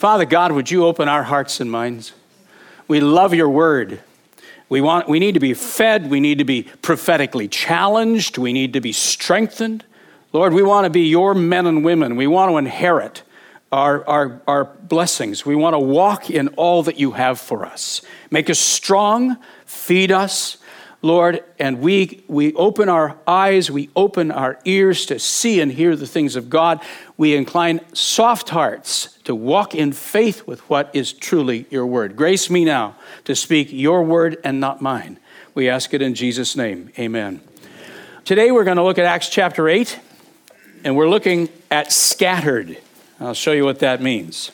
Father God, would you open our hearts and minds? We love your word. We, want, we need to be fed. We need to be prophetically challenged. We need to be strengthened. Lord, we want to be your men and women. We want to inherit our, our, our blessings. We want to walk in all that you have for us. Make us strong, feed us, Lord, and we, we open our eyes, we open our ears to see and hear the things of God. We incline soft hearts to walk in faith with what is truly your word. Grace me now to speak your word and not mine. We ask it in Jesus' name. Amen. Today we're going to look at Acts chapter 8, and we're looking at scattered. I'll show you what that means.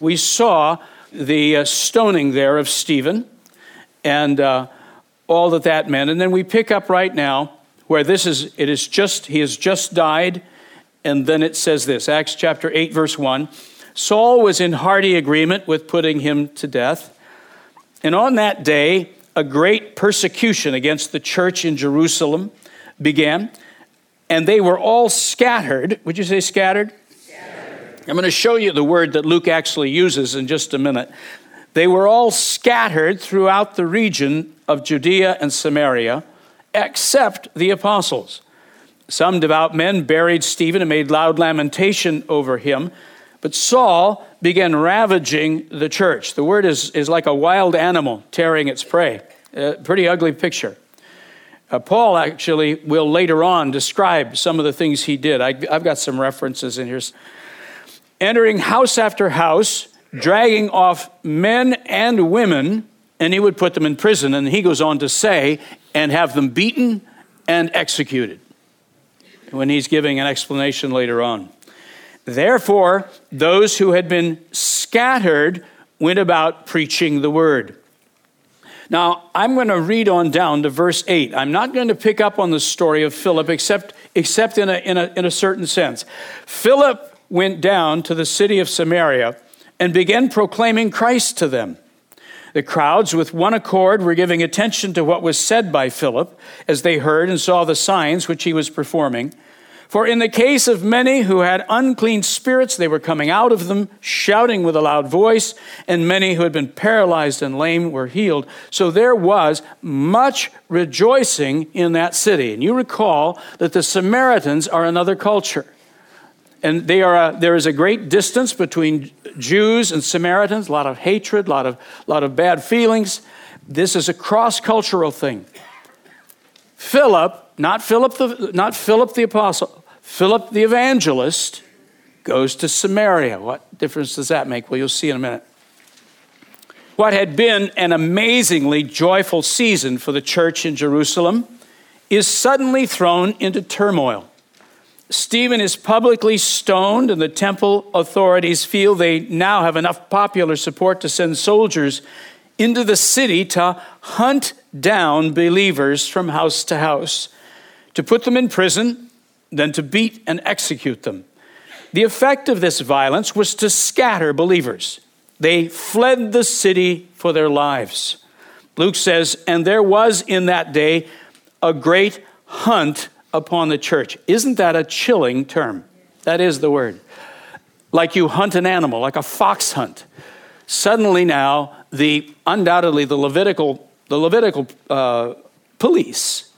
We saw the uh, stoning there of Stephen, and uh, all that that meant. And then we pick up right now where this is, it is just, he has just died. And then it says this Acts chapter 8, verse 1 Saul was in hearty agreement with putting him to death. And on that day, a great persecution against the church in Jerusalem began, and they were all scattered. Would you say scattered? scattered? I'm going to show you the word that Luke actually uses in just a minute. They were all scattered throughout the region of Judea and Samaria, except the apostles. Some devout men buried Stephen and made loud lamentation over him. But Saul began ravaging the church. The word is, is like a wild animal tearing its prey. A pretty ugly picture. Uh, Paul actually will later on describe some of the things he did. I, I've got some references in here. Entering house after house, dragging off men and women, and he would put them in prison. And he goes on to say, and have them beaten and executed, when he's giving an explanation later on. Therefore, those who had been scattered went about preaching the word. Now, I'm going to read on down to verse 8. I'm not going to pick up on the story of Philip except, except in, a, in, a, in a certain sense. Philip went down to the city of Samaria and began proclaiming Christ to them. The crowds, with one accord, were giving attention to what was said by Philip as they heard and saw the signs which he was performing. For in the case of many who had unclean spirits, they were coming out of them, shouting with a loud voice, and many who had been paralyzed and lame were healed. So there was much rejoicing in that city. And you recall that the Samaritans are another culture and a, there is a great distance between Jews and Samaritans, a lot of hatred, a lot of, lot of bad feelings. This is a cross cultural thing. Philip, not Philip, the, not Philip the apostle, Philip the evangelist goes to Samaria. What difference does that make? Well, you'll see in a minute. What had been an amazingly joyful season for the church in Jerusalem is suddenly thrown into turmoil. Stephen is publicly stoned, and the temple authorities feel they now have enough popular support to send soldiers into the city to hunt down believers from house to house, to put them in prison, then to beat and execute them. The effect of this violence was to scatter believers. They fled the city for their lives. Luke says, And there was in that day a great hunt upon the church. Isn't that a chilling term? That is the word. Like you hunt an animal, like a fox hunt. Suddenly now, the undoubtedly the Levitical, the Levitical uh, police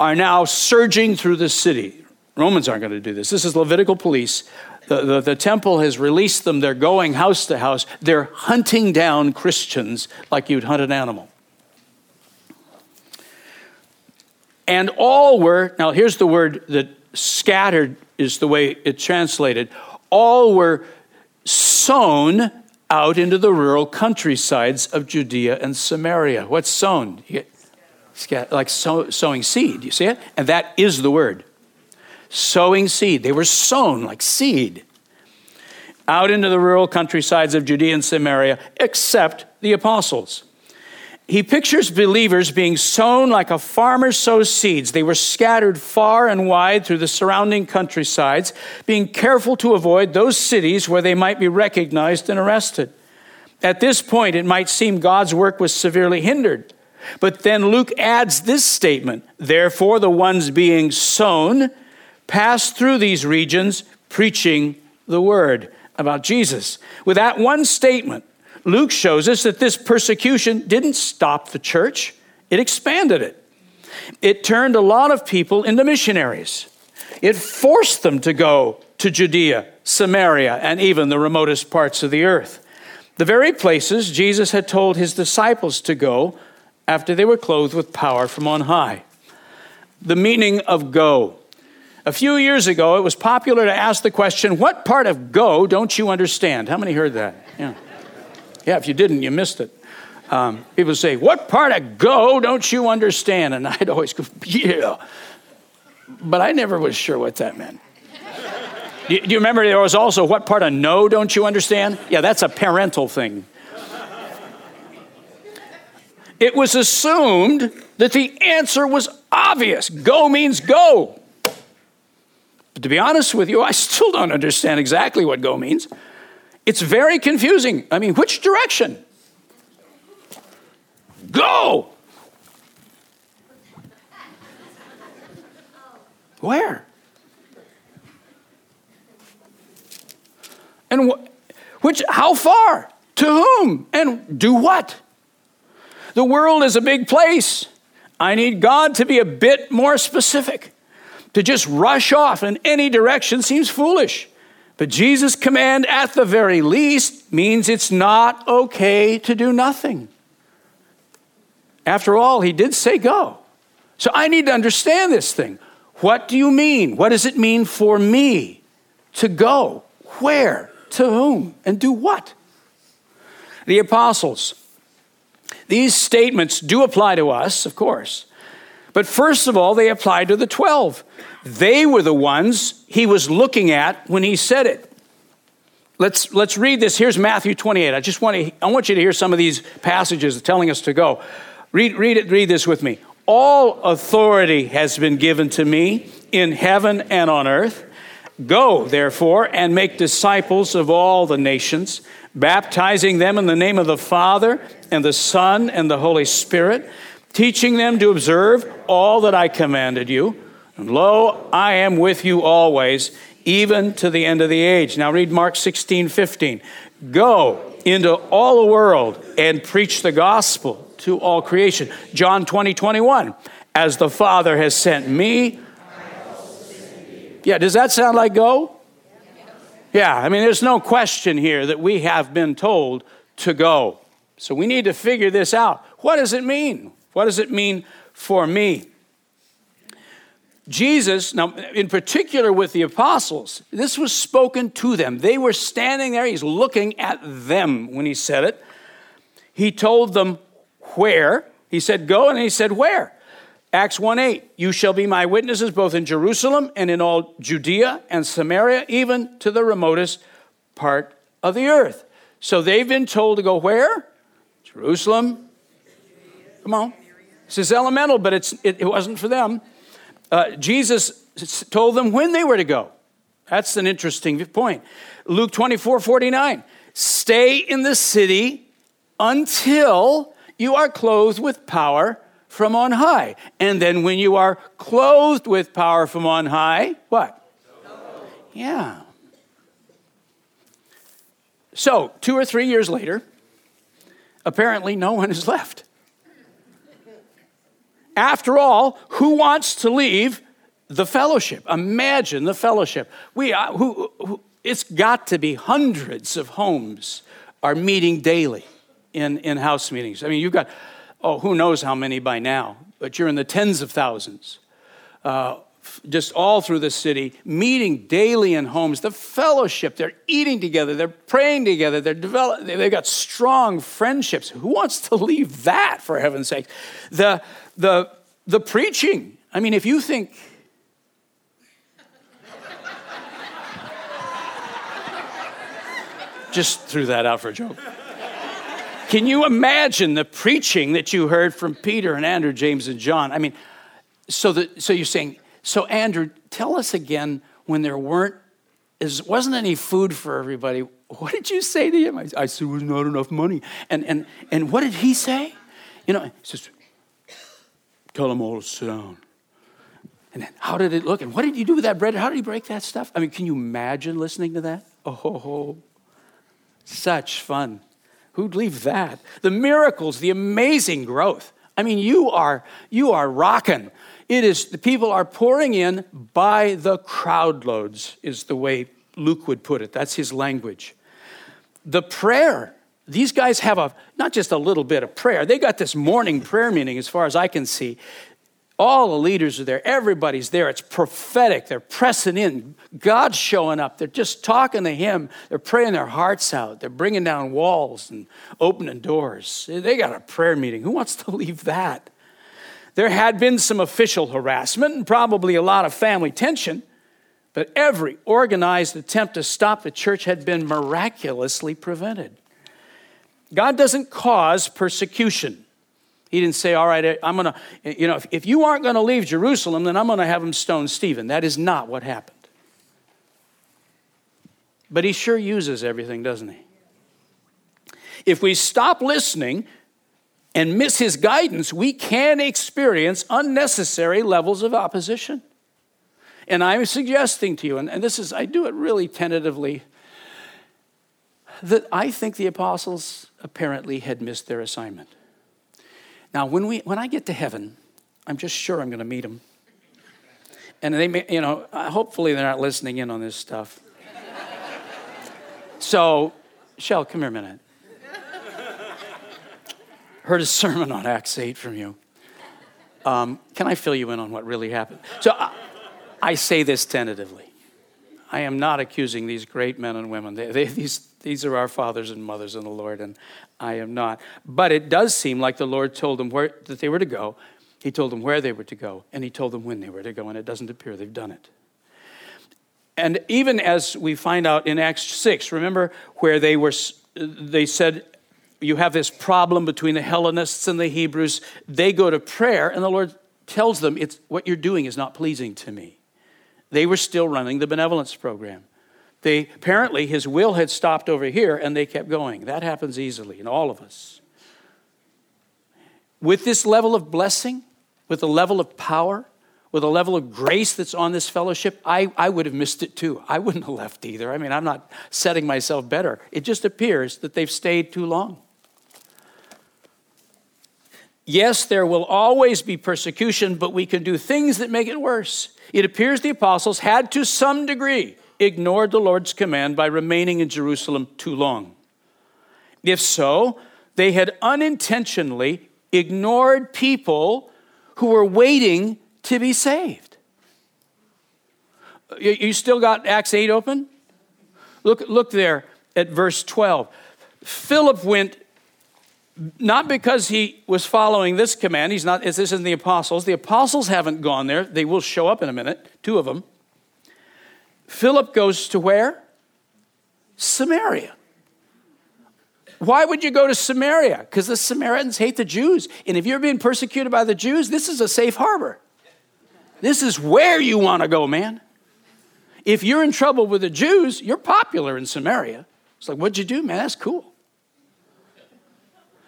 are now surging through the city. Romans aren't going to do this. This is Levitical police. The, the, the, temple has released them. They're going house to house. They're hunting down Christians like you'd hunt an animal. And all were, now here's the word that scattered is the way it translated. All were sown out into the rural countrysides of Judea and Samaria. What's sown? like sow, sowing seed. You see it? And that is the word. Sowing seed. They were sown like seed. out into the rural countrysides of Judea and Samaria, except the apostles. He pictures believers being sown like a farmer sows seeds. They were scattered far and wide through the surrounding countrysides, being careful to avoid those cities where they might be recognized and arrested. At this point, it might seem God's work was severely hindered. But then Luke adds this statement Therefore, the ones being sown passed through these regions preaching the word about Jesus. With that one statement, Luke shows us that this persecution didn't stop the church, it expanded it. It turned a lot of people into missionaries. It forced them to go to Judea, Samaria, and even the remotest parts of the earth. The very places Jesus had told his disciples to go after they were clothed with power from on high. The meaning of go. A few years ago, it was popular to ask the question, What part of go don't you understand? How many heard that? Yeah. Yeah, if you didn't, you missed it. Um, people say, What part of go don't you understand? And I'd always go, Yeah. But I never was sure what that meant. do, you remember there was also, What part of no don't you understand? Yeah, that's a parental thing. It was assumed that the answer was obvious go means go. But to be honest with you, I still don't understand exactly what go means. It's very confusing. I mean, which direction? Go! Where? And wh- which, how far? To whom? And do what? The world is a big place. I need God to be a bit more specific. To just rush off in any direction seems foolish. But Jesus' command, at the very least, means it's not okay to do nothing. After all, he did say go. So I need to understand this thing. What do you mean? What does it mean for me to go? Where? To whom? And do what? The apostles. These statements do apply to us, of course. But first of all, they apply to the 12. They were the ones he was looking at when he said it. Let's, let's read this. Here's Matthew 28. I just want to, I want you to hear some of these passages telling us to go. Read, read it, read this with me. All authority has been given to me in heaven and on earth. Go, therefore, and make disciples of all the nations, baptizing them in the name of the Father and the Son and the Holy Spirit teaching them to observe all that I commanded you. And lo, I am with you always, even to the end of the age. Now read Mark 16, 15. Go into all the world and preach the gospel to all creation. John 20, 21. As the Father has sent me. Yeah, does that sound like go? Yeah, I mean, there's no question here that we have been told to go. So we need to figure this out. What does it mean? What does it mean for me? Jesus, now in particular with the apostles, this was spoken to them. They were standing there, he's looking at them when he said it. He told them where. He said, Go, and he said, Where? Acts 1 8, you shall be my witnesses both in Jerusalem and in all Judea and Samaria, even to the remotest part of the earth. So they've been told to go where? Jerusalem. Come on. This is elemental, but it's, it, it wasn't for them. Uh, Jesus told them when they were to go. That's an interesting point. Luke 24 49. Stay in the city until you are clothed with power from on high. And then when you are clothed with power from on high, what? Yeah. So, two or three years later, apparently no one is left. After all, who wants to leave the fellowship? Imagine the fellowship. We, uh, who, who, it's got to be hundreds of homes are meeting daily in, in house meetings. I mean, you've got, oh, who knows how many by now, but you're in the tens of thousands. Uh, just all through the city, meeting daily in homes. The fellowship, they're eating together, they're praying together, they're develop, they've got strong friendships. Who wants to leave that, for heaven's sake? The, the, the preaching. I mean, if you think, Just threw that out for a joke. Can you imagine the preaching that you heard from Peter and Andrew, James and John? I mean, so that so you're saying, so Andrew, tell us again when there weren't is wasn't any food for everybody. What did you say to him? I, I said, there was not enough money. And and and what did he say? You know, he says, tell them all to sit down. And then how did it look? And what did you do with that bread? How did you break that stuff? I mean, can you imagine listening to that? Oh, such fun. Who'd leave that? The miracles, the amazing growth. I mean, you are you are rocking. It is the people are pouring in by the crowd loads, is the way Luke would put it. That's his language. The prayer, these guys have a not just a little bit of prayer, they got this morning prayer meeting, as far as I can see. All the leaders are there. Everybody's there. It's prophetic. They're pressing in. God's showing up. They're just talking to Him. They're praying their hearts out. They're bringing down walls and opening doors. They got a prayer meeting. Who wants to leave that? There had been some official harassment and probably a lot of family tension, but every organized attempt to stop the church had been miraculously prevented. God doesn't cause persecution. He didn't say, All right, I'm going to, you know, if, if you aren't going to leave Jerusalem, then I'm going to have them stone Stephen. That is not what happened. But he sure uses everything, doesn't he? If we stop listening and miss his guidance, we can experience unnecessary levels of opposition. And I'm suggesting to you, and, this is, I do it really tentatively, that I think the apostles apparently had missed their assignment. Now, when, we, when I get to heaven, I'm just sure I'm going to meet them. And they may, you know, uh, hopefully they're not listening in on this stuff. so, Schell, come here a minute. Heard a sermon on Acts 8 from you. Um, can I fill you in on what really happened? So, I, I say this tentatively. I am not accusing these great men and women. They, they, these, these are our fathers and mothers in the Lord, and I am not. But it does seem like the Lord told them where, that they were to go. He told them where they were to go, and He told them when they were to go, and it doesn't appear they've done it. And even as we find out in Acts 6, remember where they were, they said, you have this problem between the Hellenists and the Hebrews. They go to prayer, and the Lord tells them, it's, What you're doing is not pleasing to me. They were still running the benevolence program. They apparently his will had stopped over here and they kept going. That happens easily in all of us. With this level of blessing, with the level of power, with a level of grace that's on this fellowship, I, I would have missed it too. I wouldn't have left either. I mean, I'm not setting myself better. It just appears that they've stayed too long. Yes, there will always be persecution, but we can do things that make it worse. It appears the apostles had, to some degree, ignored the Lord's command by remaining in Jerusalem too long. If so, they had unintentionally ignored people who were waiting to be saved. You still got Acts 8 open? Look, look there at verse 12. Philip went not because he was following this command. He's not, this isn't the apostles. The apostles haven't gone there. They will show up in a minute, two of them. Philip goes to where? Samaria. Why would you go to Samaria? Because the Samaritans hate the Jews. And if you're being persecuted by the Jews, this is a safe harbor. This is where you want to go, man. If you're in trouble with the Jews, you're popular in Samaria. It's like, what'd you do, man? That's cool.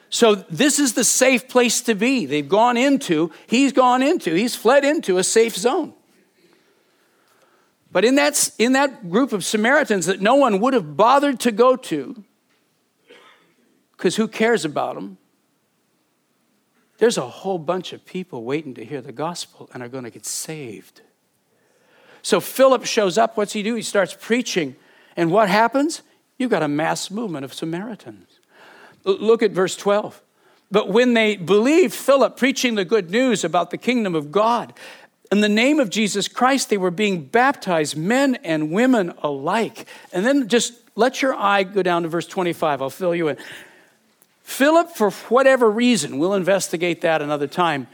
So, this is the safe place to be. They've gone into, he's gone into, he's fled into a safe zone. But in that, in that group of Samaritans that no one would have bothered to go to, because who cares about them? There's a whole bunch of people waiting to hear the gospel and are going to get saved. So Philip shows up. What's he do? He starts preaching. And what happens? You've got a mass movement of Samaritans. Look at verse 12. But when they believed Philip preaching the good news about the kingdom of God, in the name of Jesus Christ, they were being baptized, men and women alike. And then just let your eye go down to verse 25. I'll fill you in. Philip, for whatever reason, we'll investigate that another time,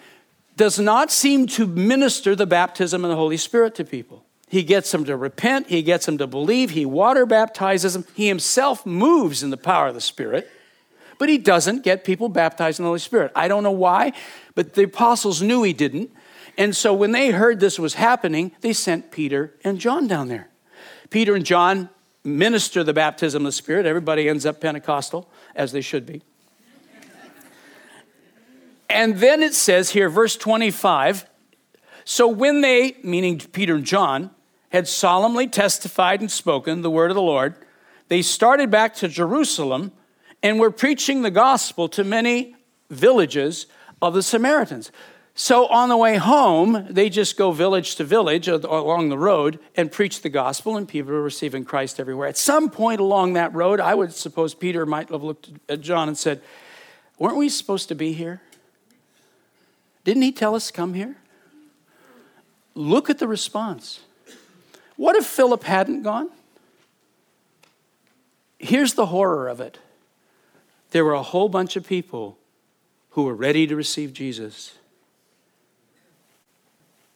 does not seem to minister the baptism of the Holy Spirit to people. He gets them to repent. He gets them to believe. He water baptizes them. He himself moves in the power of the Spirit, but he doesn't get people baptized in the Holy Spirit. I don't know why, but the apostles knew he didn't. And so when they heard this was happening, they sent Peter and John down there. Peter and John minister the baptism of the Spirit. Everybody ends up Pentecostal, as they should be. And then it says here, verse 25 so when they, meaning Peter and John, had solemnly testified and spoken the word of the Lord, they started back to Jerusalem and were preaching the gospel to many villages of the Samaritans. So on the way home, they just go village to village along the road and preach the gospel, and people are receiving Christ everywhere. At some point along that road, I would suppose Peter might have looked at John and said, Weren't we supposed to be here? Didn't he tell us to come here? Look at the response. What if Philip hadn't gone? Here's the horror of it there were a whole bunch of people who were ready to receive Jesus.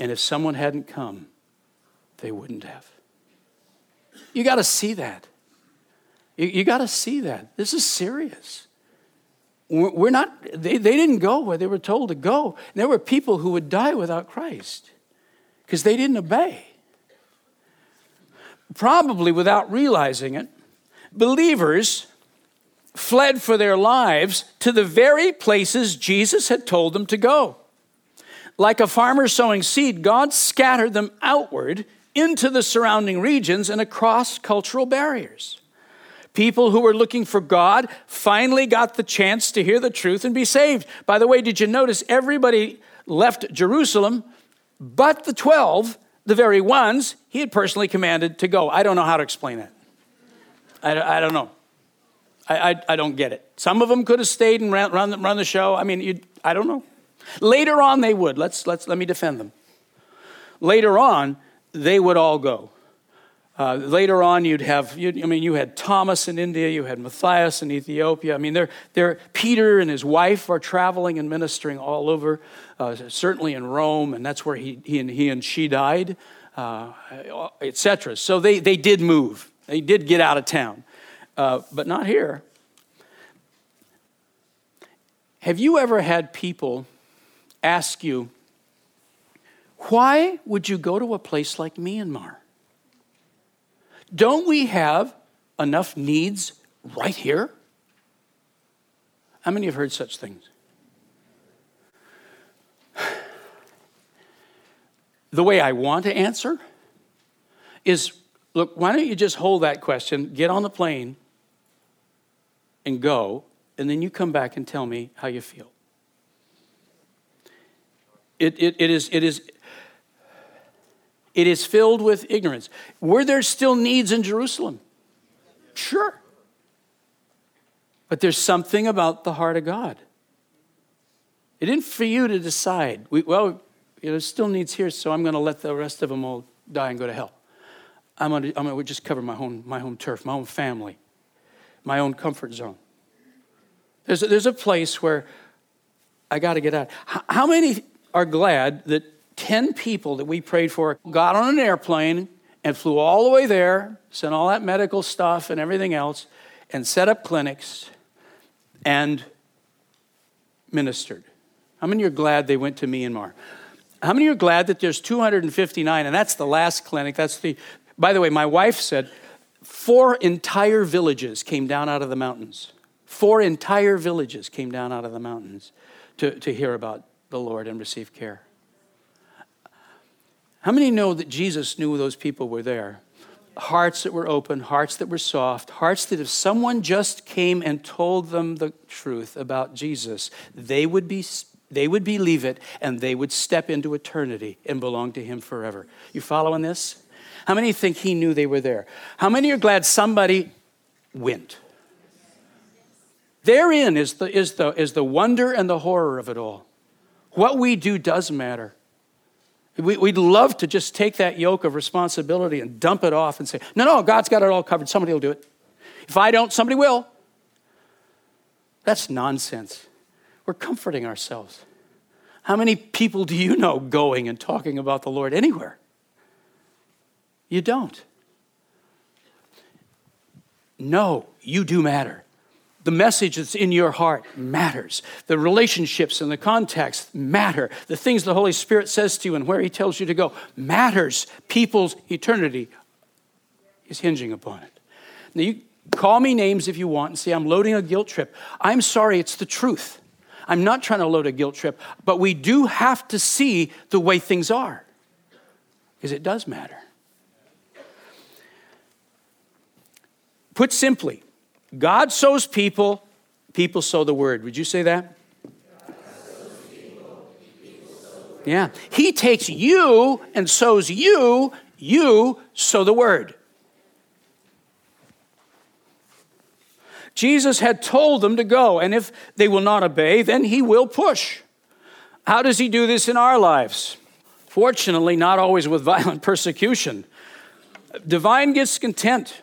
And if someone hadn't come, they wouldn't have. You got to see that. You, you got to see that. This is serious. We're not, they, they didn't go where they were told to go. And there were people who would die without Christ because they didn't obey. Probably without realizing it, believers fled for their lives to the very places Jesus had told them to go. Like a farmer sowing seed, God scattered them outward into the surrounding regions and across cultural barriers. People who were looking for God finally got the chance to hear the truth and be saved. By the way, did you notice everybody left Jerusalem but the 12, the very ones he had personally commanded to go? I don't know how to explain that. I, I don't know. I, I, I, don't get it. Some of them could have stayed and run, run, run the show. I mean, I don't know. Later on, they would. Let's, let's, let me defend them. Later on, they would all go. Uh, later on, you'd have, you'd, I mean, you had Thomas in India, you had Matthias in Ethiopia. I mean, they're, they're, Peter and his wife are traveling and ministering all over, uh, certainly in Rome, and that's where he, he, and, he and she died, uh, etc. So they, they did move. They did get out of town, uh, but not here. Have you ever had people ask you, why would you go to a place like Myanmar? Don't we have enough needs right here? How many have heard such things? The way I want to answer is look, why don't you just hold that question, get on the plane, and go, and then you come back and tell me how you feel? It, it, it, is, it, is, it is filled with ignorance. Were there still needs in Jerusalem? Sure. But there's something about the heart of God. It isn't for you to decide. We, well, you know, still needs here, so I'm going to let the rest of them all die and go to hell. I'm going to, just cover my own, my home turf, my own family, my own comfort zone. There's a, there's a place where I got to get out. How many are glad that 10 people that we prayed for got on an airplane and flew all the way there, sent all that medical stuff and everything else, and set up clinics and ministered? How many are glad they went to Myanmar? How many are glad that there's 259 and that's the last clinic? That's the By the way, my wife said four entire villages came down out of the mountains. Four entire villages came down out of the mountains to, to hear about the Lord and receive care. How many know that Jesus knew those people were there? Hearts that were open, hearts that were soft, hearts that if someone just came and told them the truth about Jesus, they would be they would believe it and they would step into eternity and belong to him forever. You following this? How many think he knew they were there? How many are glad somebody went? Therein is the, is the, is the wonder and the horror of it all. What we do does matter. We, would love to just take that yoke of responsibility and dump it off and say, no, no, God's got it all covered. Somebody will do it. If I don't, somebody will. That's nonsense. We're comforting ourselves. How many people do you know going and talking about the Lord anywhere? You don't. No, you do matter. The message that's in your heart matters. The relationships and the context matter. The things the Holy Spirit says to you and where He tells you to go matters. People's eternity is hinging upon it. Now, you call me names if you want and say, I'm loading a guilt trip. I'm sorry, it's the truth. I'm not trying to load a guilt trip, but we do have to see the way things are because it does matter. Put simply, God sows people, people sow the word. Would you say that? Yeah. He takes you and sows you, you sow the word. Jesus had told them to go, and if they will not obey, then he will push. How does he do this in our lives? Fortunately, not always with violent persecution. Divine discontent.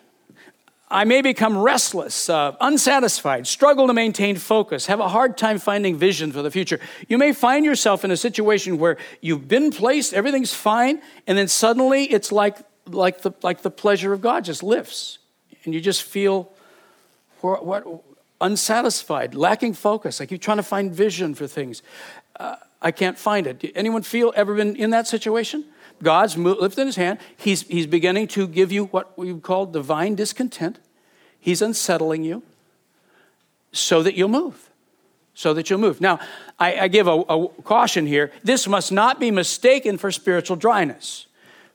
I may become restless, uh, unsatisfied, struggle to maintain focus, have a hard time finding vision for the future. You may find yourself in a situation where you've been placed, everything's fine, and then suddenly it's like, like, the, like the pleasure of God just lifts, and you just feel what, what, unsatisfied, lacking focus. I keep trying to find vision for things. Uh, I can't find it. Anyone feel ever been in that situation? God's lifting his hand. He's, he's beginning to give you what we call divine discontent. He's unsettling you so that you'll move. So that you'll move. Now, I, I give a, a caution here. This must not be mistaken for spiritual dryness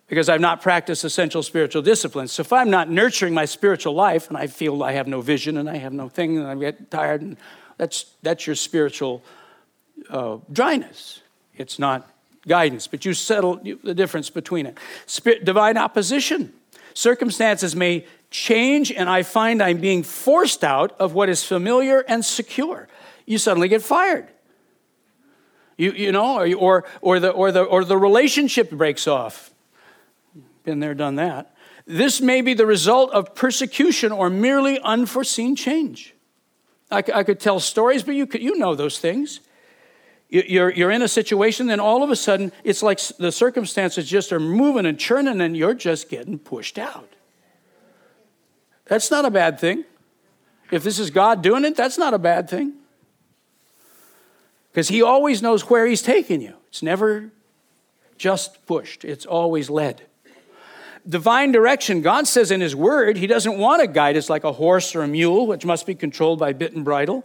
because I've not practiced essential spiritual disciplines. So if I'm not nurturing my spiritual life and I feel I have no vision and I have no thing and I get tired, and that's, that's your spiritual uh, dryness. It's not guidance, but you settle the difference between it. Spirit, divine opposition. Circumstances may change, and I find I'm being forced out of what is familiar and secure. You suddenly get fired. You, you know, or, or, or, the, or, the, or the relationship breaks off. Been there, done that. This may be the result of persecution or merely unforeseen change. I, I could tell stories, but you, could, you know those things. You're, you're in a situation, then all of a sudden, it's like the circumstances just are moving and churning, and you're just getting pushed out. That's not a bad thing. If this is God doing it, that's not a bad thing. Because He always knows where He's taking you. It's never just pushed, it's always led. Divine direction, God says in His Word, He doesn't want to guide us like a horse or a mule, which must be controlled by bit and bridle.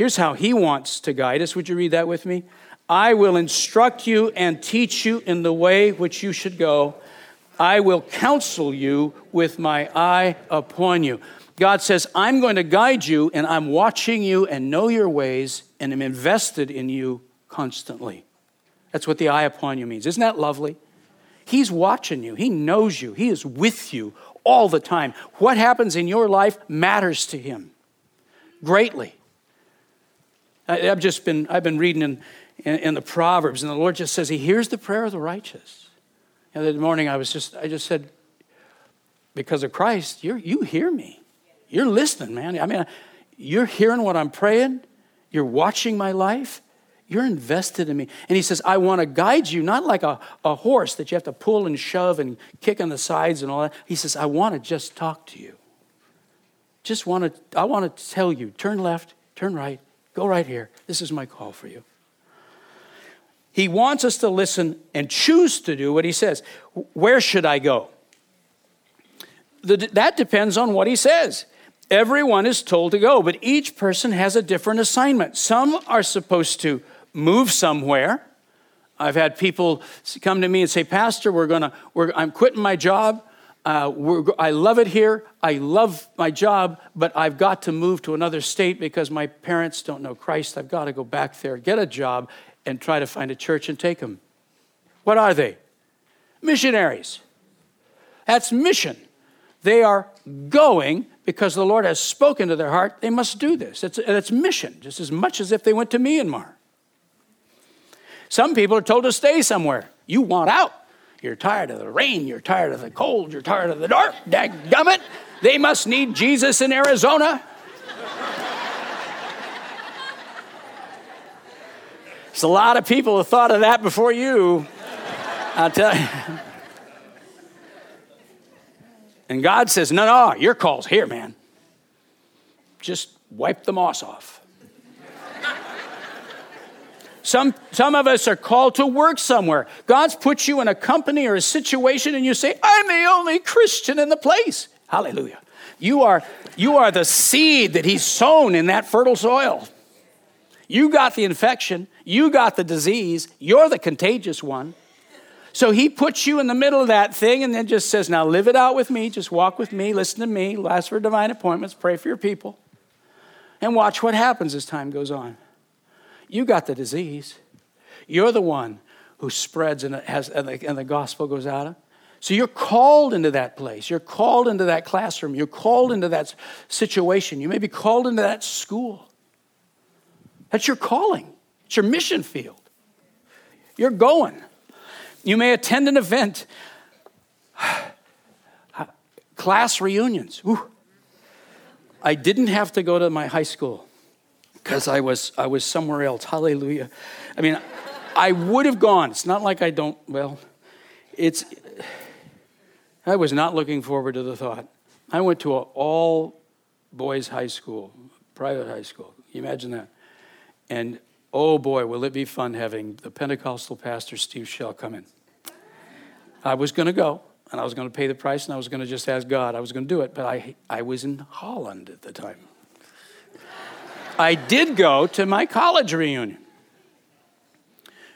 Here's how he wants to guide us. Would you read that with me? I will instruct you and teach you in the way which you should go. I will counsel you with my eye upon you. God says, I'm going to guide you, and I'm watching you and know your ways, and am invested in you constantly. That's what the eye upon you means. Isn't that lovely? He's watching you, He knows you, He is with you all the time. What happens in your life matters to Him greatly. I, have just been, I've been reading in, in, in, the Proverbs, and the Lord just says He hears the prayer of the righteous. And the other morning, I was just, I just said, because of Christ, you you hear me. You're listening, man. I mean, you're hearing what I'm praying. You're watching my life. You're invested in me. And he says, I want to guide you, not like a, a horse that you have to pull and shove and kick on the sides and all that. He says, I want to just talk to you. Just want to, I want to tell you, turn left, turn right, Go right here. This is my call for you. He wants us to listen and choose to do what he says. Where should I go? That depends on what he says. Everyone is told to go, but each person has a different assignment. Some are supposed to move somewhere. I've had people come to me and say, Pastor, we're gonna, we're, I'm quitting my job. Uh, I love it here. I love my job, but I've got to move to another state because my parents don't know Christ. I've got to go back there, get a job, and try to find a church and take them. What are they? Missionaries. That's mission. They are going because the Lord has spoken to their heart. They must do this. It's, it's mission, just as much as if they went to Myanmar. Some people are told to stay somewhere. You want out. You're tired of the rain. You're tired of the cold. You're tired of the dark. Dadgummit. They must need Jesus in Arizona. There's a lot of people who thought of that before you. I'll tell you. And God says, No, no, your call's here, man. Just wipe the moss off. Some, some of us are called to work somewhere. God's put you in a company or a situation, and you say, I'm the only Christian in the place. Hallelujah. You are, you are the seed that He's sown in that fertile soil. You got the infection, you got the disease, you're the contagious one. So he puts you in the middle of that thing and then just says, Now live it out with me, just walk with me, listen to me, ask for divine appointments, pray for your people, and watch what happens as time goes on. You got the disease. You're the one who spreads and, has, and, the, and the gospel goes out. So you're called into that place. You're called into that classroom. You're called into that situation. You may be called into that school. That's your calling, it's your mission field. You're going. You may attend an event, class reunions. Ooh. I didn't have to go to my high school because I was, I was somewhere else. Hallelujah. I mean, I would have gone. It's not like I don't, well, it's, I was not looking forward to the thought. I went to an all boys high school, private high school. Can you imagine that? And oh boy, will it be fun having the Pentecostal pastor Steve Schell come in. I was going to go, and I was going to pay the price, and I was going to just ask God. I was going to do it, but I, I was in Holland at the time. I did go to my college reunion.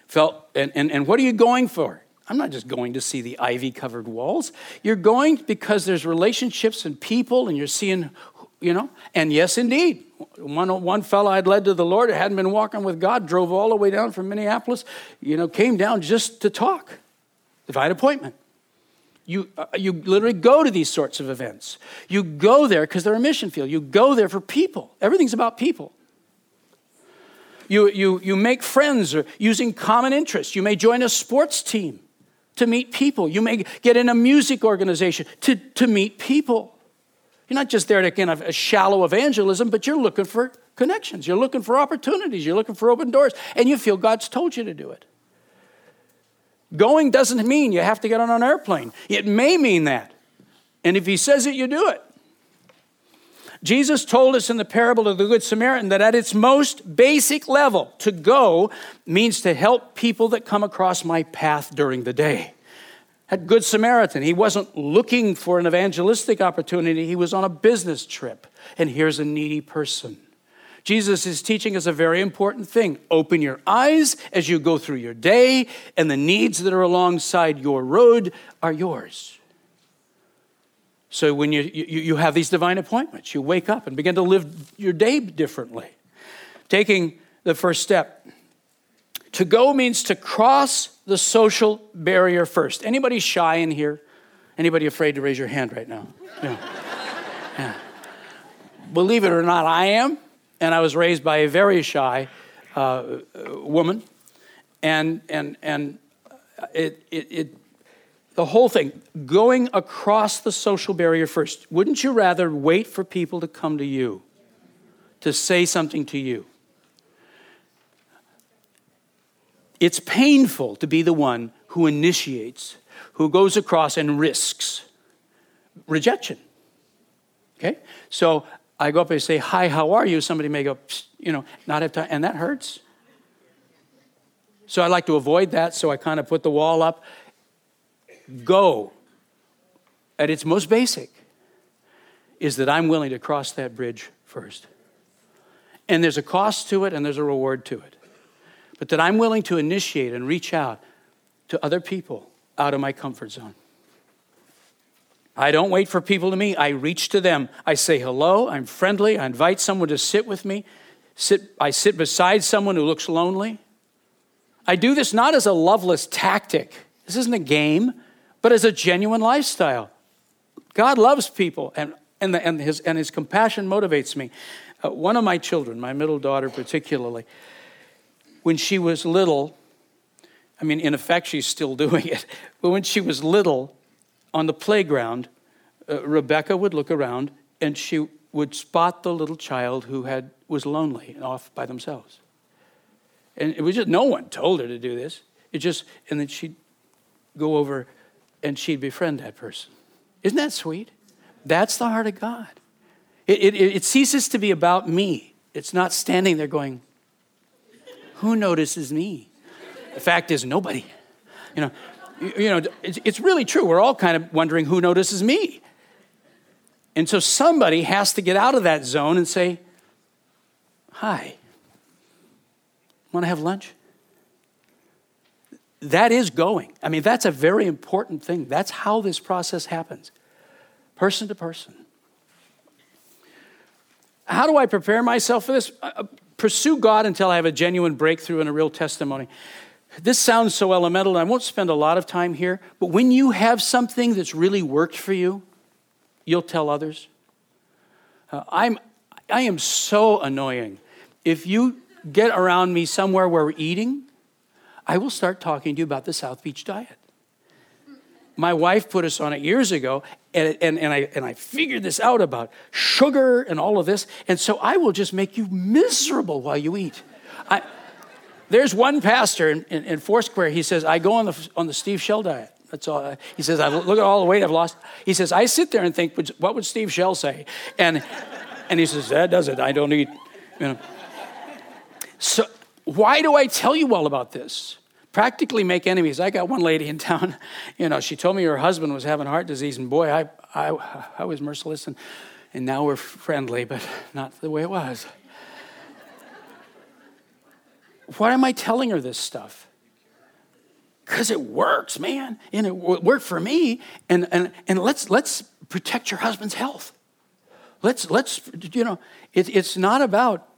Felt, and, and, and what are you going for? I'm not just going to see the ivy covered walls. You're going because there's relationships and people, and you're seeing, you know, and yes, indeed. One, one fellow I'd led to the Lord, hadn't been walking with God, drove all the way down from Minneapolis, you know, came down just to talk. Divine appointment. You, uh, you literally go to these sorts of events. You go there because they're a mission field. You go there for people. Everything's about people. You, you, you make friends using common interests. You may join a sports team to meet people. You may get in a music organization to, to meet people. You're not just there to kind of a shallow evangelism, but you're looking for connections. You're looking for opportunities. You're looking for open doors. And you feel God's told you to do it. Going doesn't mean you have to get on an airplane. It may mean that. And if he says it, you do it. Jesus told us in the parable of the Good Samaritan that at its most basic level, to go means to help people that come across my path during the day. At Good Samaritan, he wasn't looking for an evangelistic opportunity, he was on a business trip. And here's a needy person. Jesus is teaching us a very important thing. Open your eyes as you go through your day, and the needs that are alongside your road are yours. So when you, you, you have these divine appointments, you wake up and begin to live your day differently. Taking the first step. To go means to cross the social barrier first. Anybody shy in here? Anybody afraid to raise your hand right now? Yeah. yeah. Believe it or not, I am and I was raised by a very shy uh, woman, and and and it, it, it the whole thing going across the social barrier first. Wouldn't you rather wait for people to come to you, to say something to you? It's painful to be the one who initiates, who goes across and risks rejection. Okay? So I go up and say, Hi, how are you? Somebody may go, you know, not have time, and that hurts. So I like to avoid that, so I kind of put the wall up. Go, at its most basic, is that I'm willing to cross that bridge first. And there's a cost to it and there's a reward to it. But that I'm willing to initiate and reach out to other people out of my comfort zone. I don't wait for people to meet. I reach to them. I say hello. I'm friendly. I invite someone to sit with me. Sit, I sit beside someone who looks lonely. I do this not as a loveless tactic. This isn't a game, but as a genuine lifestyle. God loves people, and, and, the, and, his, and his compassion motivates me. Uh, one of my children, my middle daughter particularly, when she was little, I mean, in effect, she's still doing it, but when she was little, on the playground, uh, Rebecca would look around and she would spot the little child who had, was lonely and off by themselves. And it was just, no one told her to do this. It just, and then she'd go over and she'd befriend that person. Isn't that sweet? That's the heart of God. It, it, it ceases to be about me. It's not standing there going, Who notices me? The fact is, nobody. You know, you know it's, it's really true. We're all kind of wondering who notices me. And so somebody has to get out of that zone and say, Hi, want to have lunch? That is going. I mean, that's a very important thing. That's how this process happens, person to person. How do I prepare myself for this? Uh, uh, pursue God until I have a genuine breakthrough and a real testimony. This sounds so elemental, and I won't spend a lot of time here, but when you have something that's really worked for you, you'll tell others. Uh, I'm, I am so annoying. If you get around me somewhere where we're eating, I will start talking to you about the South Beach diet. My wife put us on it years ago, and, and, and, I, and I figured this out about sugar and all of this. And so I will just make you miserable while you eat. I, there's one pastor in, in, in Foursquare, he says, I go on the, on the Steve Schell diet. That's all. He says, I look at all the weight I've lost. He says, I sit there and think, what would Steve Schell say? And, and he says, that does it. I don't eat, you know. So why do I tell you all about this? Practically make enemies. I got one lady in town, you know, she told me her husband was having heart disease, and boy, I, I, I was merciless, and, and now we're friendly, but not the way it was. Why am I telling her this stuff? because it works, man. And it worked for me. And, and, and let's, let's protect your husband's health. Let's, let's you know, it, it's not about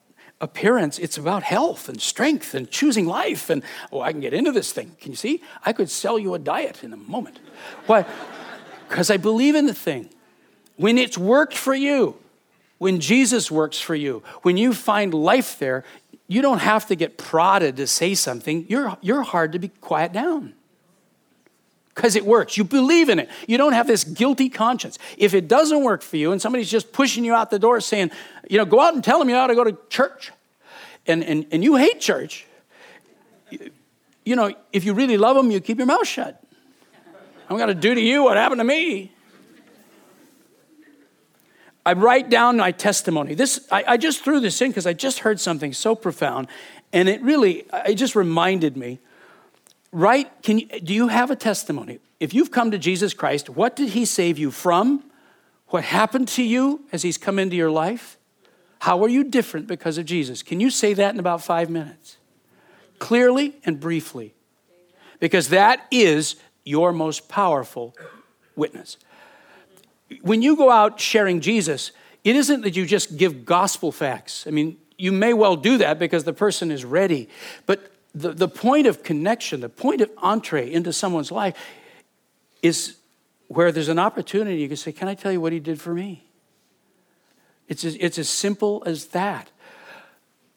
appearance, it's about health and strength and choosing life. And, oh, I can get into this thing. Can you see? I could sell you a diet in a moment. Why? Because I believe in the thing. When it's worked for you, when Jesus works for you, when you find life there, you don't have to get prodded to say something. You're, you're hard to be quiet down because it works. You believe in it. You don't have this guilty conscience. If it doesn't work for you and somebody's just pushing you out the door saying, you know, go out and tell them you ought to go to church, and, and, and you hate church, you, know, if you really love them, you keep your mouth shut. I'm going to do to you what happened to me. I write down my testimony. This, I, I just threw this in because I just heard something so profound, and it really, it just reminded me. Right? Can you, do you have a testimony? If you've come to Jesus Christ, what did He save you from? What happened to you as He's come into your life? How are you different because of Jesus? Can you say that in about five minutes? Clearly and briefly. Because that is your most powerful witness when you go out sharing Jesus, it isn't that you just give gospel facts. I mean, you may well do that because the person is ready. But the, the point of connection, the point of entree into someone's life is where there's an opportunity. You can say, Can I tell you what he did for me? It's as, it's as simple as that.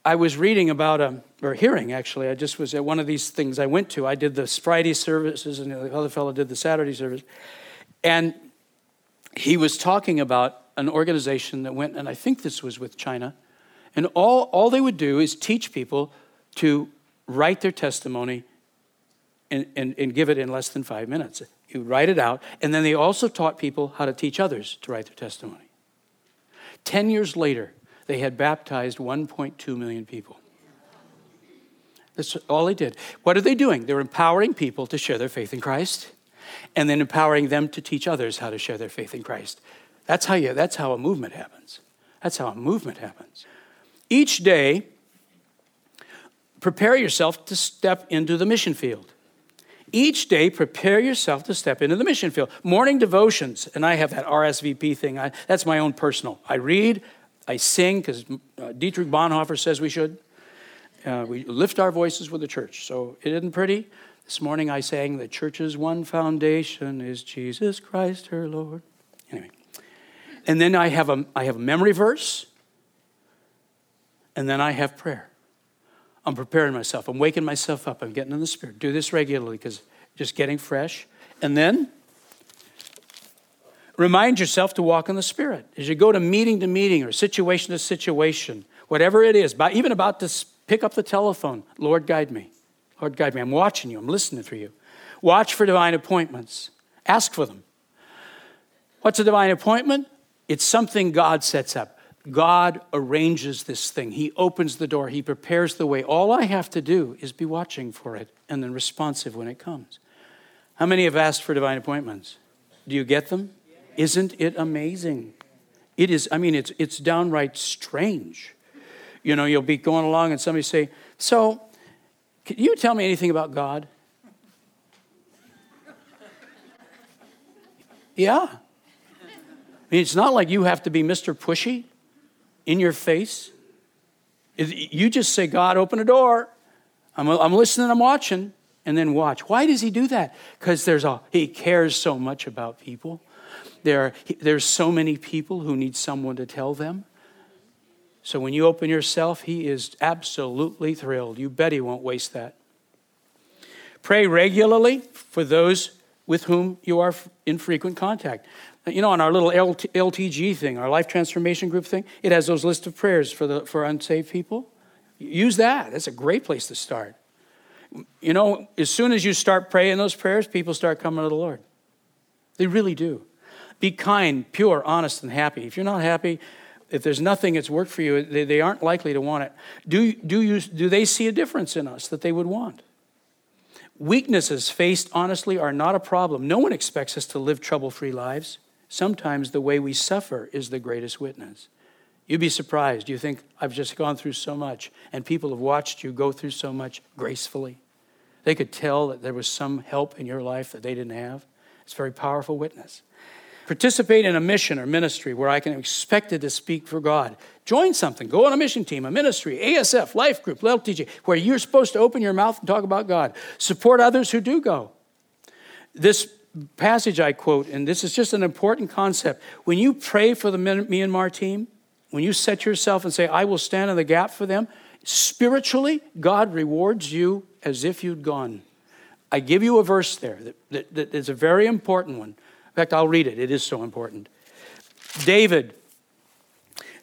I was reading about, um, or hearing actually, I just was at one of these things I went to. I did the Friday services, and the other fellow did the Saturday service. And he was talking about an organization that went, and I think this was with China, and all, all they would do is teach people to write their testimony and, and, and give it in less than five minutes. You write it out, and then they also taught people how to teach others to write their testimony. Ten years later, they had baptized 1.2 million people. That's all they did. What are they doing? They're empowering people to share their faith in Christ and then empowering them to teach others how to share their faith in Christ. That's how, you, that's how a movement happens. That's how a movement happens. Each day, prepare yourself to step into the mission field. Each day, prepare yourself to step into the mission field. Morning devotions, and I have that RSVP thing. I, that's my own personal. I read, I sing, because uh, Dietrich Bonhoeffer says we should. Uh, we lift our voices with the church. So it isn't pretty, this morning I sang, The church's one foundation is Jesus Christ, her Lord. Anyway. And then I have a, I have a memory verse, and then I have prayer. I'm preparing myself. I'm waking myself up. I'm getting in the spirit. Do this regularly because just getting fresh. And then remind yourself to walk in the spirit as you go to meeting to meeting or situation to situation, whatever it is, by, even about to pick up the telephone. Lord, guide me. Lord, guide me. I'm watching you, I'm listening for you. Watch for divine appointments, ask for them. What's a divine appointment? It's something God sets up. God arranges this thing. He opens the door, He prepares the way. All I have to do is be watching for it and then responsive when it comes. How many have asked for divine appointments? Do you get them? Isn't it amazing? It is, I mean, it's, it's downright strange. You know, you'll be going along and somebody say, So, can you tell me anything about God? yeah. I mean, it's not like you have to be Mr. Pushy in your face. You just say, God, open a door. I'm, I'm listening, I'm watching, and then watch. Why does he do that? Because there's a he cares so much about people. There are, there's so many people who need someone to tell them. So when you open yourself, he is absolutely thrilled. You bet he won't waste that. Pray regularly for those with whom you are in frequent contact. You know, on our little LTG thing, our life transformation group thing, it has those list of prayers for, the, for unsaved people. Use that. That's a great place to start. You know, as soon as you start praying those prayers, people start coming to the Lord. They really do. Be kind, pure, honest, and happy. If you're not happy, if there's nothing that's worked for you, they, they aren't likely to want it. Do, do, you, do they see a difference in us that they would want? Weaknesses faced honestly are not a problem. No one expects us to live trouble free lives. Sometimes the way we suffer is the greatest witness. You'd be surprised. You think, I've just gone through so much, and people have watched you go through so much gracefully. They could tell that there was some help in your life that they didn't have. It's a very powerful witness. Participate in a mission or ministry where I can be expected to speak for God. Join something. Go on a mission team, a ministry, ASF, life group, LTG, where you're supposed to open your mouth and talk about God. Support others who do go. This passage I quote, and this is just an important concept. When you pray for the Myanmar team, when you set yourself and say, I will stand in the gap for them, spiritually, God rewards you as if you'd gone. I give you a verse there that, that, that is a very important one fact, I'll read it, it is so important. David,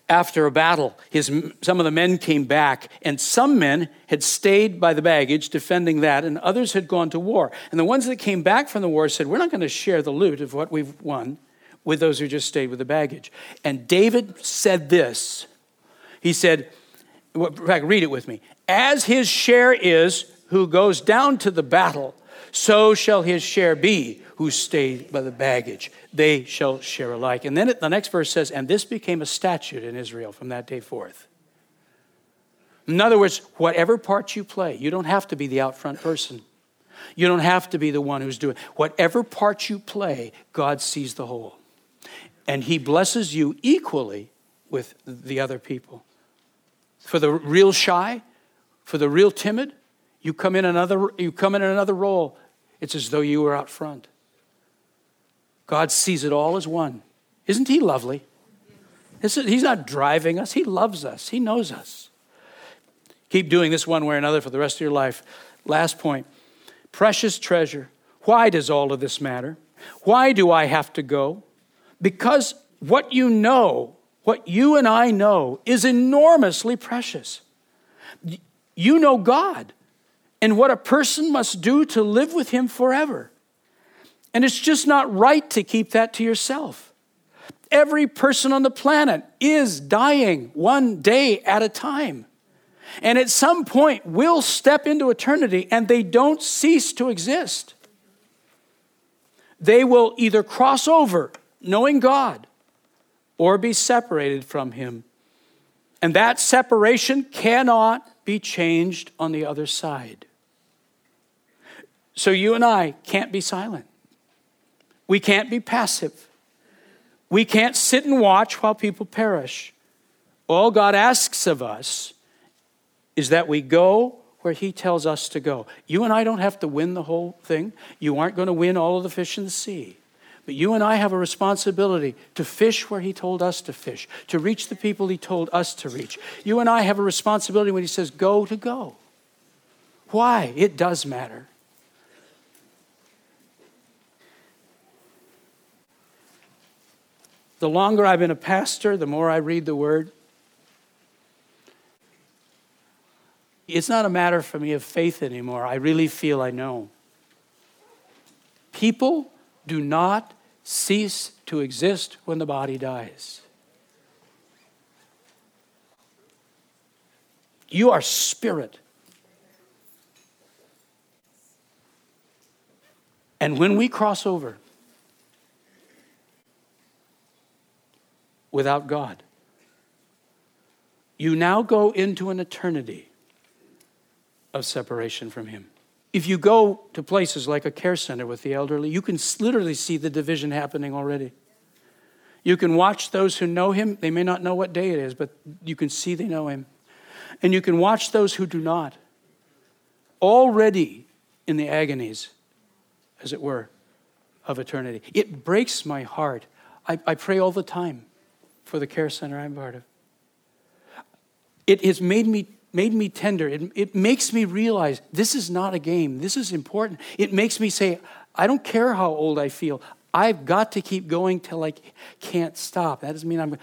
after a battle, his, some of the men came back, and some men had stayed by the baggage defending that, and others had gone to war. And the ones that came back from the war said, We're not going to share the loot of what we've won with those who just stayed with the baggage. And David said this He said, in fact, read it with me. As his share is who goes down to the battle, so shall his share be who stayed by the baggage. They shall share alike. And then the next verse says, And this became a statute in Israel from that day forth. In other words, whatever part you play, you don't have to be the out front person. You don't have to be the one who's doing whatever part you play, God sees the whole. And he blesses you equally with the other people. For the real shy, for the real timid, you come in another you come in another role. It's as though you were out front. God sees it all as one. Isn't He lovely? He's not driving us, He loves us, He knows us. Keep doing this one way or another for the rest of your life. Last point precious treasure. Why does all of this matter? Why do I have to go? Because what you know, what you and I know, is enormously precious. You know God and what a person must do to live with Him forever. And it's just not right to keep that to yourself. Every person on the planet is dying one day at a time. And at some point will step into eternity and they don't cease to exist. They will either cross over knowing God or be separated from Him. And that separation cannot be changed on the other side. So you and I can't be silent. We can't be passive. We can't sit and watch while people perish. All God asks of us is that we go where He tells us to go. You and I don't have to win the whole thing. You aren't going to win all of the fish in the sea. But you and I have a responsibility to fish where He told us to fish, to reach the people He told us to reach. You and I have a responsibility when He says, go to go. Why? It does matter. The longer I've been a pastor, the more I read the word. It's not a matter for me of faith anymore. I really feel I know. People do not cease to exist when the body dies. You are spirit. And when we cross over without God, you now go into an eternity of separation from Him. If you go to places like a care center with the elderly, you can literally see the division happening already. You can watch those who know Him. They may not know what day it is, but you can see they know Him. And you can watch those who do not, already in the agonies, as it were, of eternity. It breaks my heart. I, I pray all the time for the care center I'm part of. It has made me made me tender. It, it makes me realize this is not a game. This is important. It makes me say, I don't care how old I feel. I've got to keep going till I can't stop. That doesn't mean I'm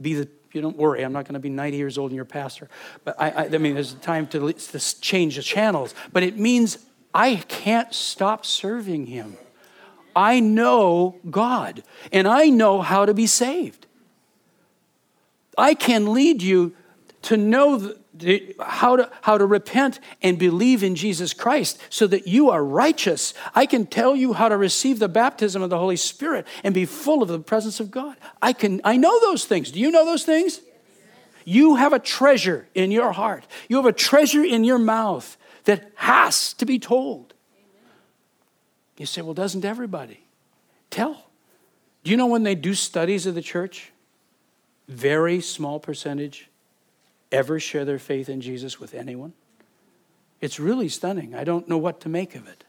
be the you don't worry, I'm not going to be 90 years old and you're pastor. But I, I, I mean, there's time to, to change the channels. But it means I can't stop serving Him. I know God, and I know how to be saved. I can lead you to know the, how, to, how to repent and believe in Jesus Christ so that you are righteous. I can tell you how to receive the baptism of the Holy Spirit and be full of the presence of God. I, can, I know those things. Do you know those things? You have a treasure in your heart, you have a treasure in your mouth that has to be told. You say, well, doesn't everybody? Tell. Do you know when they do studies of the church? Very small percentage ever share their faith in Jesus with anyone? It's really stunning. I don't know what to make of it.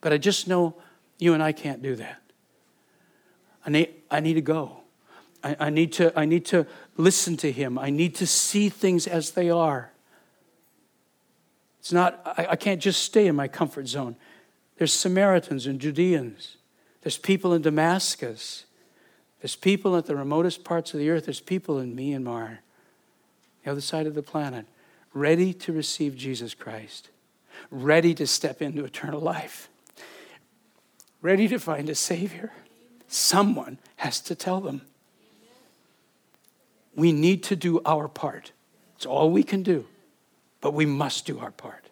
But I just know you and I can't do that. I need, I need to go. I, I, need to, I need to listen to him. I need to see things as they are. It's not, I, I can't just stay in my comfort zone. There's Samaritans and Judeans. There's people in Damascus. There's people at the remotest parts of the earth. There's people in Myanmar the other side of the planet, ready to receive Jesus Christ, ready to step into eternal life, ready to find a Savior. Someone has to tell them. We need to do our part. It's all we can do, but we must do our part.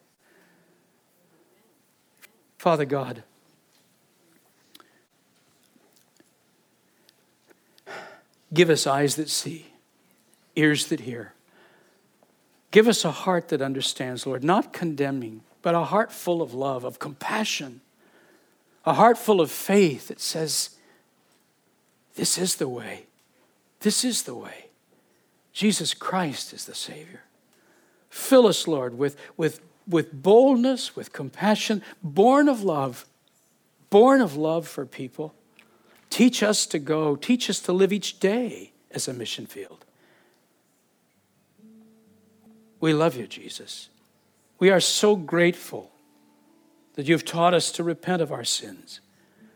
Father God, give us eyes that see, ears that hear Give us a heart that understands, Lord, not condemning, but a heart full of love, of compassion, a heart full of faith that says, This is the way. This is the way. Jesus Christ is the Savior. Fill us, Lord, with, with, with boldness, with compassion, born of love, born of love for people. Teach us to go, teach us to live each day as a mission field. We love you, Jesus. We are so grateful that you've taught us to repent of our sins,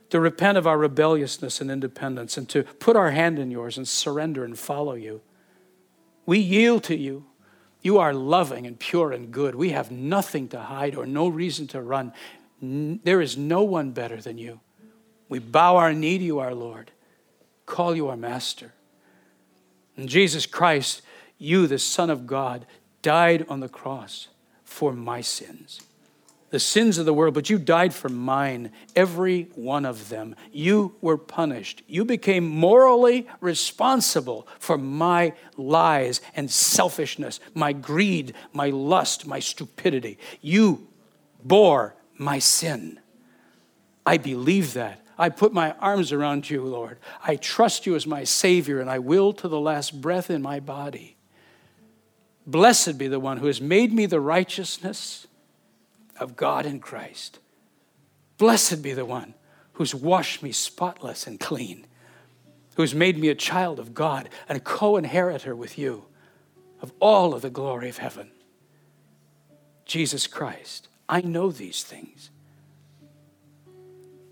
to repent of our rebelliousness and independence, and to put our hand in yours and surrender and follow you. We yield to you. You are loving and pure and good. We have nothing to hide or no reason to run. There is no one better than you. We bow our knee to you, our Lord, call you our Master. And Jesus Christ, you, the Son of God, died on the cross for my sins, the sins of the world, but you died for mine, every one of them. You were punished. You became morally responsible for my lies and selfishness, my greed, my lust, my stupidity. You bore my sin. I believe that. I put my arms around you, Lord. I trust you as my Savior, and I will to the last breath in my body. Blessed be the one who has made me the righteousness of God in Christ. Blessed be the one who's washed me spotless and clean, who's made me a child of God and a co inheritor with you of all of the glory of heaven. Jesus Christ, I know these things.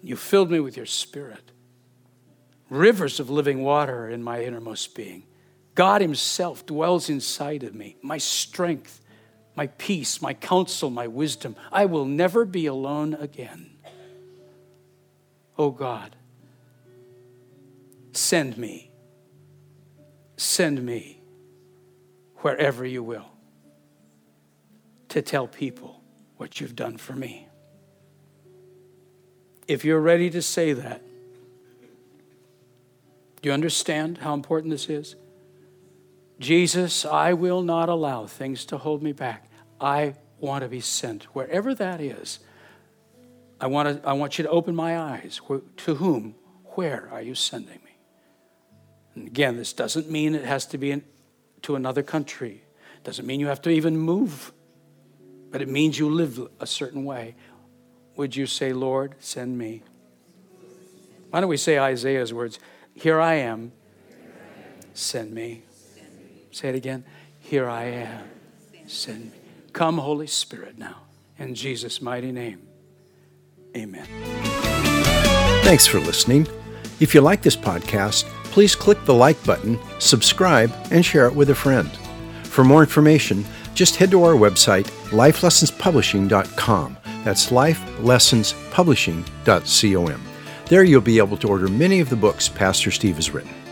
You filled me with your spirit. Rivers of living water in my innermost being. God Himself dwells inside of me, my strength, my peace, my counsel, my wisdom. I will never be alone again. Oh God, Send me. Send me wherever you will to tell people what you've done for me. If you're ready to say that, do you understand how important this is? Jesus, I will not allow things to hold me back. I want to be sent wherever that is. I want, to, I want you to open my eyes. To whom? Where are you sending me? And again, this doesn't mean it has to be in, to another country. It doesn't mean you have to even move, but it means you live a certain way. Would you say, Lord, send me? Why don't we say Isaiah's words? Here I am, send me. Say it again. Here I am, send me. Come, Holy Spirit, now. In Jesus' mighty name. Amen. Thanks for listening. If you like this podcast, please click the like button, subscribe, and share it with a friend. For more information, just head to our website, lifelessonspublishing.com. That's lifelessonspublishing.com. There you'll be able to order many of the books Pastor Steve has written.